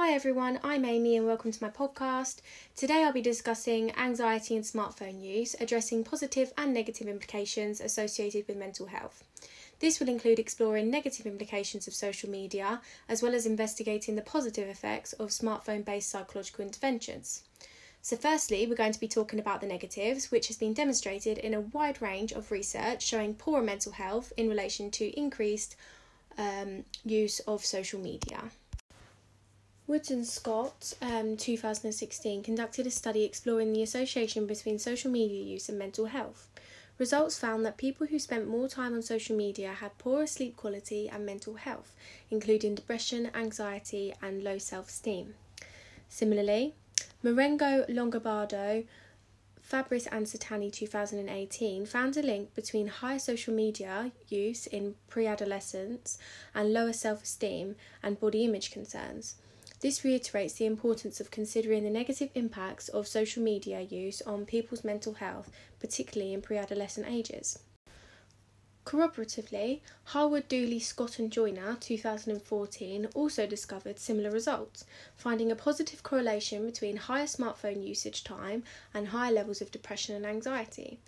Hi everyone, I'm Amy and welcome to my podcast. Today I'll be discussing anxiety and smartphone use, addressing positive and negative implications associated with mental health. This will include exploring negative implications of social media as well as investigating the positive effects of smartphone based psychological interventions. So, firstly, we're going to be talking about the negatives, which has been demonstrated in a wide range of research showing poorer mental health in relation to increased um, use of social media. Woods and Scott, um, 2016, conducted a study exploring the association between social media use and mental health. Results found that people who spent more time on social media had poorer sleep quality and mental health, including depression, anxiety, and low self esteem. Similarly, Marengo Longobardi, Fabris and Settanni 2018 found a link between higher social media use in pre adolescence and lower self esteem and body image concerns. This reiterates the importance of considering the negative impacts of social media use on people's mental health, particularly in pre adolescent ages. Corroboratively, Harwood, Dooley, Scott, and Joiner 2014 also discovered similar results, finding a positive correlation between higher smartphone usage time and higher levels of depression and anxiety.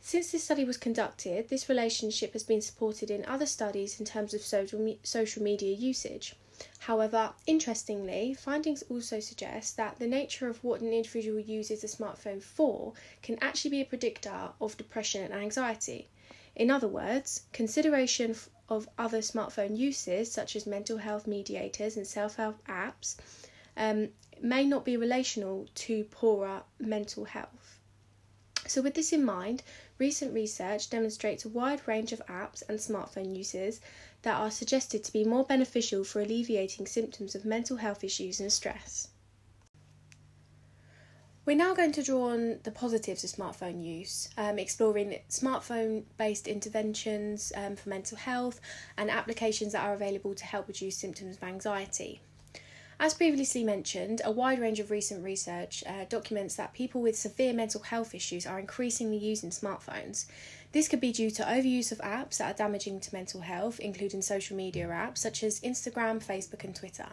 Since this study was conducted, this relationship has been supported in other studies in terms of social, me- social media usage. However, interestingly, findings also suggest that the nature of what an individual uses a smartphone for can actually be a predictor of depression and anxiety. In other words, consideration of other smartphone uses, such as mental health mediators and self help apps, um, may not be relational to poorer mental health. So, with this in mind, recent research demonstrates a wide range of apps and smartphone uses that are suggested to be more beneficial for alleviating symptoms of mental health issues and stress. We're now going to draw on the positives of smartphone use, um, exploring smartphone based interventions um, for mental health and applications that are available to help reduce symptoms of anxiety. As previously mentioned, a wide range of recent research uh, documents that people with severe mental health issues are increasingly using smartphones. This could be due to overuse of apps that are damaging to mental health, including social media apps such as Instagram, Facebook, and Twitter.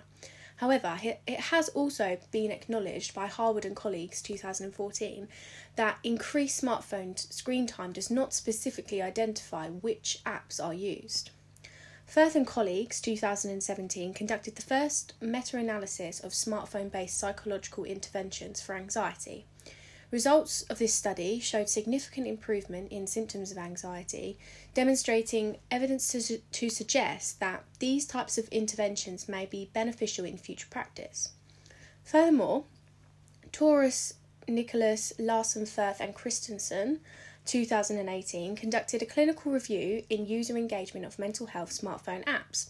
However, it has also been acknowledged by Harwood and colleagues 2014 that increased smartphone screen time does not specifically identify which apps are used. Firth and colleagues 2017 conducted the first meta analysis of smartphone based psychological interventions for anxiety. Results of this study showed significant improvement in symptoms of anxiety, demonstrating evidence to, to suggest that these types of interventions may be beneficial in future practice. Furthermore, Torous, Nicholas, Larsen, Firth, and Christensen 2018 conducted a clinical review in user engagement of mental health smartphone apps.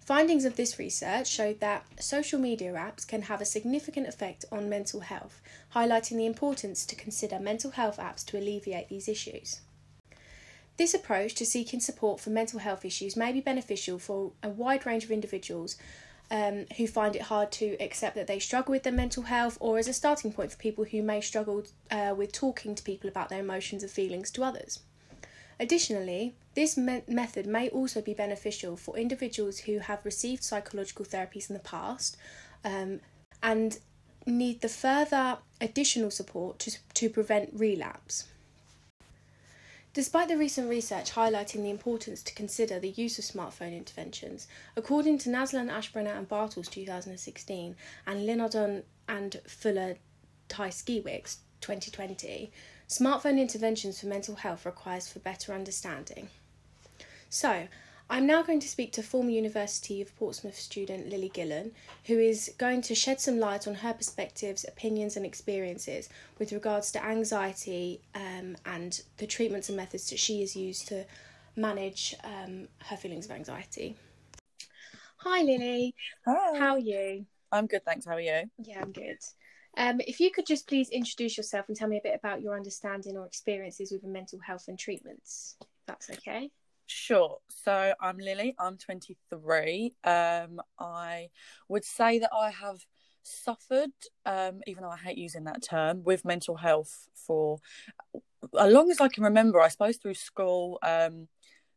Findings of this research showed that social media apps can have a significant effect on mental health, highlighting the importance to consider mental health apps to alleviate these issues. This approach to seeking support for mental health issues may be beneficial for a wide range of individuals um, who find it hard to accept that they struggle with their mental health, or as a starting point for people who may struggle uh, with talking to people about their emotions and feelings to others. Additionally, this me- method may also be beneficial for individuals who have received psychological therapies in the past um, and need the further additional support to, to prevent relapse. Despite the recent research highlighting the importance to consider the use of smartphone interventions, according to Naslund Aschbrenner and Bartels 2016 and Linardon and Fuller Ty-Skiewicz 2020, smartphone interventions for mental health requires for better understanding. So, I'm now going to speak to former University of Portsmouth student Lily Gillen, who is going to shed some light on her perspectives, opinions, and experiences with regards to anxiety um, and the treatments and methods that she has used to manage um, her feelings of anxiety. Hi, Lily. Hi. How are you? I'm good, thanks. How are you? Yeah, I'm good. Um, if you could just please introduce yourself and tell me a bit about your understanding or experiences with mental health and treatments, if that's okay. Sure. So I'm Lily. I'm 23. Um, I would say that I have suffered, um, even though I hate using that term, with mental health for as long as I can remember. I suppose through school, um,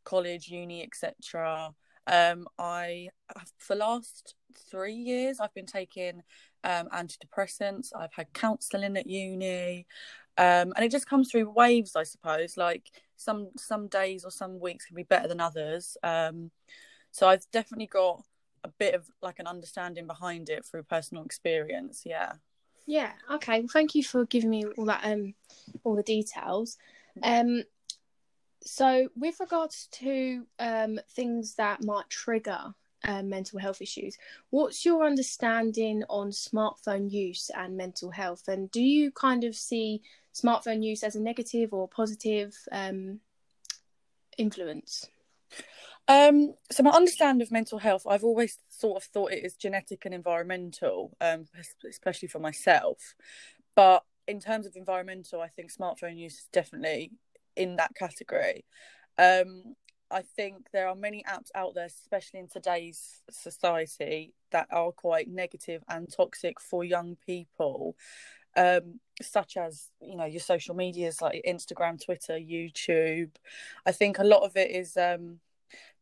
college, uni, etc. Um, I for the last three years I've been taking um, antidepressants. I've had counselling at uni, um, and it just comes through waves, I suppose. Like some some days or some weeks can be better than others. Um, so I've definitely got a bit of like an understanding behind it through personal experience. Yeah. Yeah. Okay. Well, thank you for giving me all that um all the details. Um. So, with regards to um things that might trigger um, mental health issues, what's your understanding on smartphone use and mental health? And do you kind of see smartphone use as a negative or positive um influence? Um, so my understanding of mental health, I've always sort of thought it is genetic and environmental, um, especially for myself. But in terms of environmental, I think smartphone use is definitely in that category. Um, I think there are many apps out there, especially in today's society, that are quite negative and toxic for young people, um, such as you know your social medias like Instagram, Twitter, YouTube. I think a lot of it is um,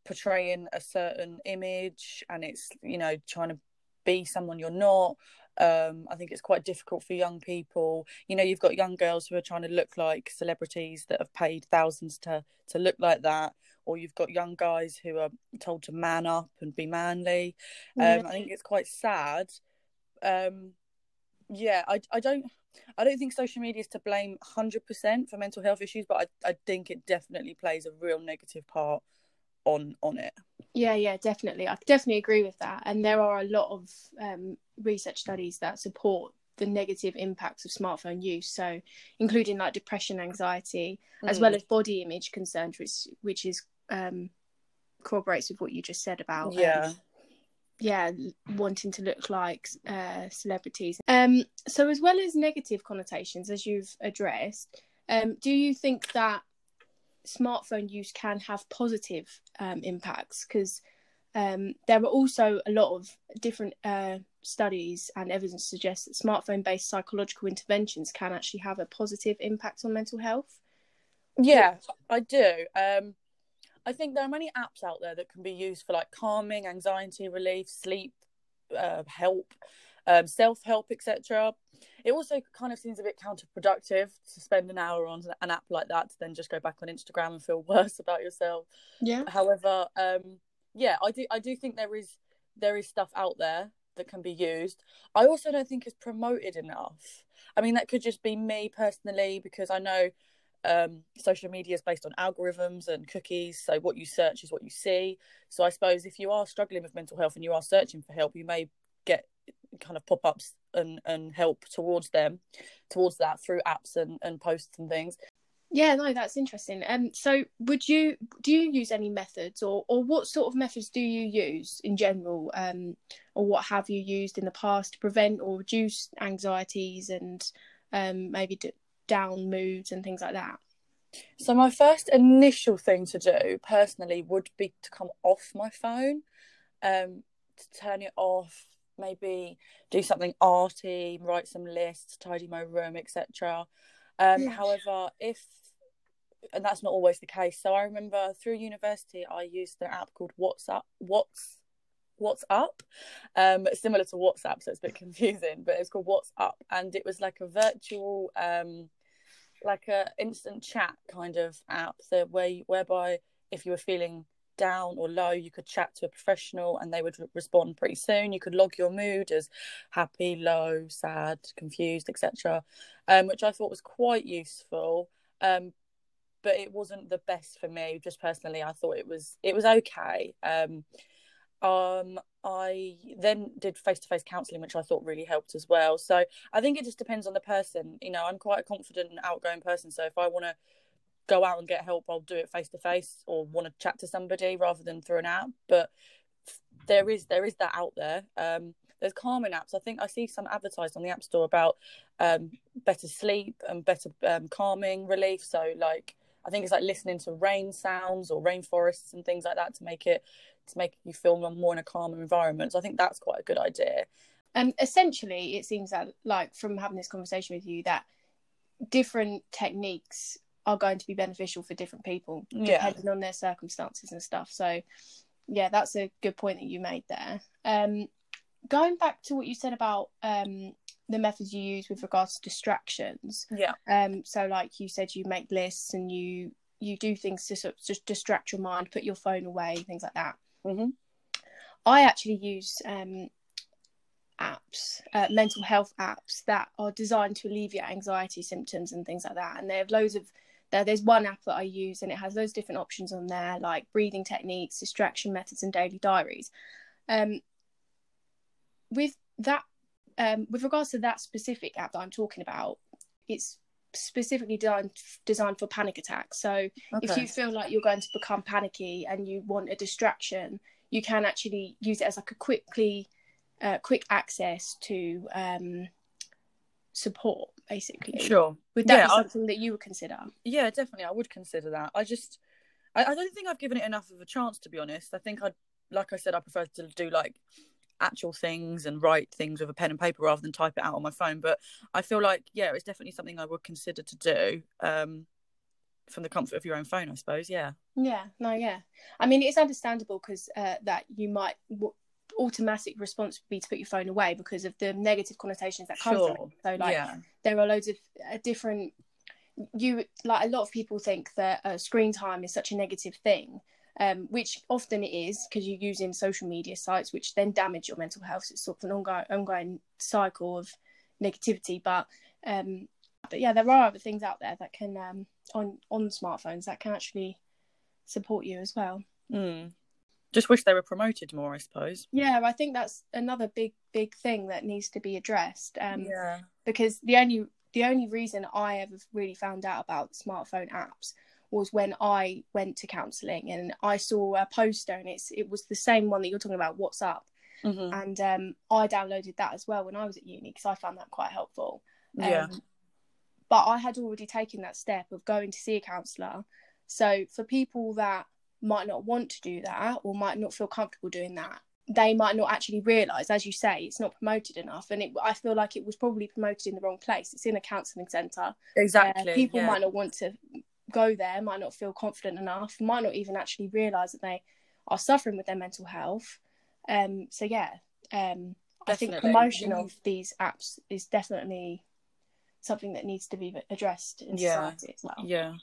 portraying a certain image and it's you know trying to be someone you're not um, I think it's quite difficult for young people. You know, you've got young girls who are trying to look like celebrities that have paid thousands to to look like that, or you've got young guys who are told to man up and be manly. Um, I think it's quite sad. Um, yeah, I I don't I don't think social media is to blame hundred percent for mental health issues, but I I think it definitely plays a real negative part on on it. Yeah yeah definitely. I definitely agree with that. And there are a lot of um, research studies that support the negative impacts of smartphone use. So including like depression anxiety mm. as well mm. as body image concerns which which is um corroborates with what you just said about yeah. um, yeah wanting to look like uh celebrities. Um so as well as negative connotations as you've addressed um do you think that smartphone use can have positive um, impacts because um, there are also a lot of different uh, studies and evidence suggests that smartphone based psychological interventions can actually have a positive impact on mental health. Yeah, I do. Um, I think there are many apps out there that can be used for like calming, anxiety relief, sleep uh, help, um, self help, etc. It also kind of seems a bit counterproductive to spend an hour on an app like that to then just go back on Instagram and feel worse about yourself. Yeah. However, um, yeah, I do I do think there is there is stuff out there that can be used. I also don't think it's promoted enough. I mean, that could just be me personally because I know um, social media is based on algorithms and cookies. So what you search is what you see. So I suppose if you are struggling with mental health and you are searching for help, you may get kind of pop ups and and help towards them towards that through apps and and posts and things. Yeah no that's interesting. Um so would you do you use any methods or or what sort of methods do you use in general um or what have you used in the past to prevent or reduce anxieties and um maybe d- down moods and things like that? So my first initial thing to do personally would be to come off my phone um to turn it off maybe do something arty, write some lists, tidy my room, etc. Um, yeah. However, if and that's not always the case. So I remember through university, I used an app called WhatsApp. What's What's Up, um, similar to WhatsApp, so it's a bit confusing, but it's called What's Up, and it was like a virtual, um, like a instant chat kind of app, so where whereby if you were feeling down or low, you could chat to a professional and they would re- respond pretty soon. You could log your mood as happy, low, sad, confused, etc., um, which I thought was quite useful. Um, but it wasn't the best for me, just personally. I thought it was it was okay. Um, um, I then did face to face counselling, which I thought really helped as well. So I think it just depends on the person. You know, I'm quite a confident outgoing person. So if I want to go out and get help, I'll do it face to face or want to chat to somebody rather than through an app. But there is there is that out there. Um, there's calming apps. I think I see some advertised on the App Store about um, better sleep and better um, calming relief. So like I think it's like listening to rain sounds or rainforests and things like that to make it to make you feel more in a calmer environment. So I think that's quite a good idea. And essentially, it seems that like from having this conversation with you that different techniques are going to be beneficial for different people yeah. depending on their circumstances and stuff. So yeah, that's a good point that you made there. Um, going back to what you said about um, the methods you use with regards to distractions. Yeah. Um, so like you said, you make lists and you you do things to sort of distract your mind, put your phone away, things like that. Mhm. I actually use um, apps, uh, mental health apps that are designed to alleviate anxiety symptoms and things like that. And they have loads of there's one app that I use and it has those different options on there, like breathing techniques, distraction methods, and daily diaries. Um, with that, um, with regards to that specific app that I'm talking about, it's specifically designed designed for panic attacks. So if you feel like you're going to become panicky and you want a distraction, you can actually use it as like a quickly, uh, quick access to um, support, basically. Sure. Would that Yeah, be I- something that you would consider? Yeah, definitely. I would consider that. I just, I, I don't think I've given it enough of a chance to be honest. I think I, like I said, I prefer to do like actual things and write things with a pen and paper rather than type it out on my phone. But I feel like, yeah, it's definitely something I would consider to do. Um, from the comfort of your own phone, I suppose. Yeah. Yeah, no, yeah. I mean, it's understandable because uh, that you might w- automatic response would be to put your phone away because of the negative connotations that come from it. So, like, yeah. there are loads of uh, different. You like a lot of people think that uh, screen time is such a negative thing, um, which often it is because you're using social media sites, which then damage your mental health. So it's sort of an ongoing, ongoing cycle of negativity. But, um, but yeah, there are other things out there that can um, on on smartphones that can actually support you as well. Mm. Just wish they were promoted more, I suppose. Yeah, I think that's another big big thing that needs to be addressed. Um, yeah. because the only the only reason I ever really found out about smartphone apps was when I went to counselling and I saw a poster and it's it was the same one that you're talking about WhatsApp hmm and um, I downloaded that as well when I was at uni because I found that quite helpful. Yeah. Um, but I had already taken that step of going to see a counsellor. So for people that might not want to do that or might not feel comfortable doing that, they might not actually realise, as you say, it's not promoted enough. And it, I feel like it was probably promoted in the wrong place. It's in a counselling centre. Exactly. People yeah. might not want to go there, might not feel confident enough, might not even actually realise that they are suffering with their mental health. Um, so yeah, um, I think promotion of these apps is definitely something that needs to be addressed in Yeah. society as well. Yeah.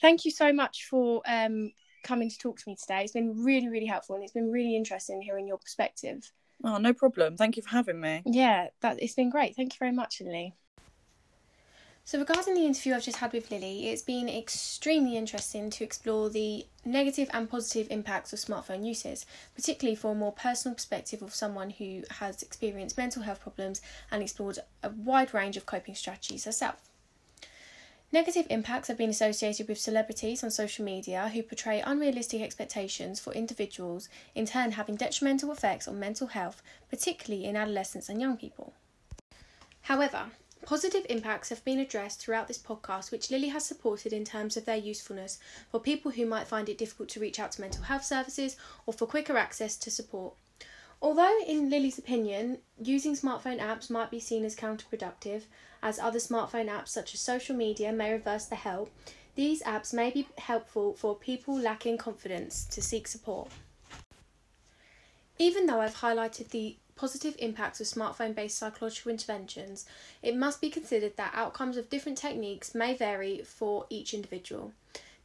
Thank you so much for um, coming to talk to me today. It's been really, really helpful, and it's been really interesting hearing your perspective. Oh, no problem. Thank you for having me. Yeah, that it's been great. Thank you very much, Lily. So, regarding the interview I've just had with Lily, it's been extremely interesting to explore the negative and positive impacts of smartphone uses, particularly for a more personal perspective of someone who has experienced mental health problems and explored a wide range of coping strategies herself. Negative impacts have been associated with celebrities on social media who portray unrealistic expectations for individuals, in turn having detrimental effects on mental health, particularly in adolescents and young people. However, positive impacts have been addressed throughout this podcast, which Lily has supported in terms of their usefulness for people who might find it difficult to reach out to mental health services or for quicker access to support. Although, in Lily's opinion, using smartphone apps might be seen as counterproductive, as other smartphone apps such as social media may reverse the help, these apps may be helpful for people lacking confidence to seek support. Even though I've highlighted the positive impacts of smartphone based psychological interventions, it must be considered that outcomes of different techniques may vary for each individual.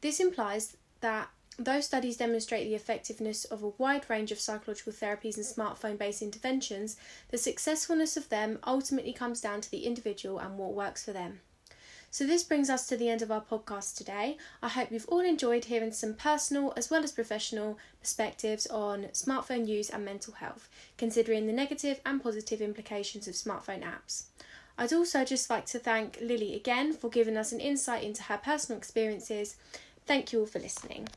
This implies that though studies demonstrate the effectiveness of a wide range of psychological therapies and smartphone based interventions, the successfulness of them ultimately comes down to the individual and what works for them. So, this brings us to the end of our podcast today. I hope you've all enjoyed hearing some personal as well as professional perspectives on smartphone use and mental health, considering the negative and positive implications of smartphone apps. I'd also just like to thank Lily again for giving us an insight into her personal experiences. Thank you all for listening.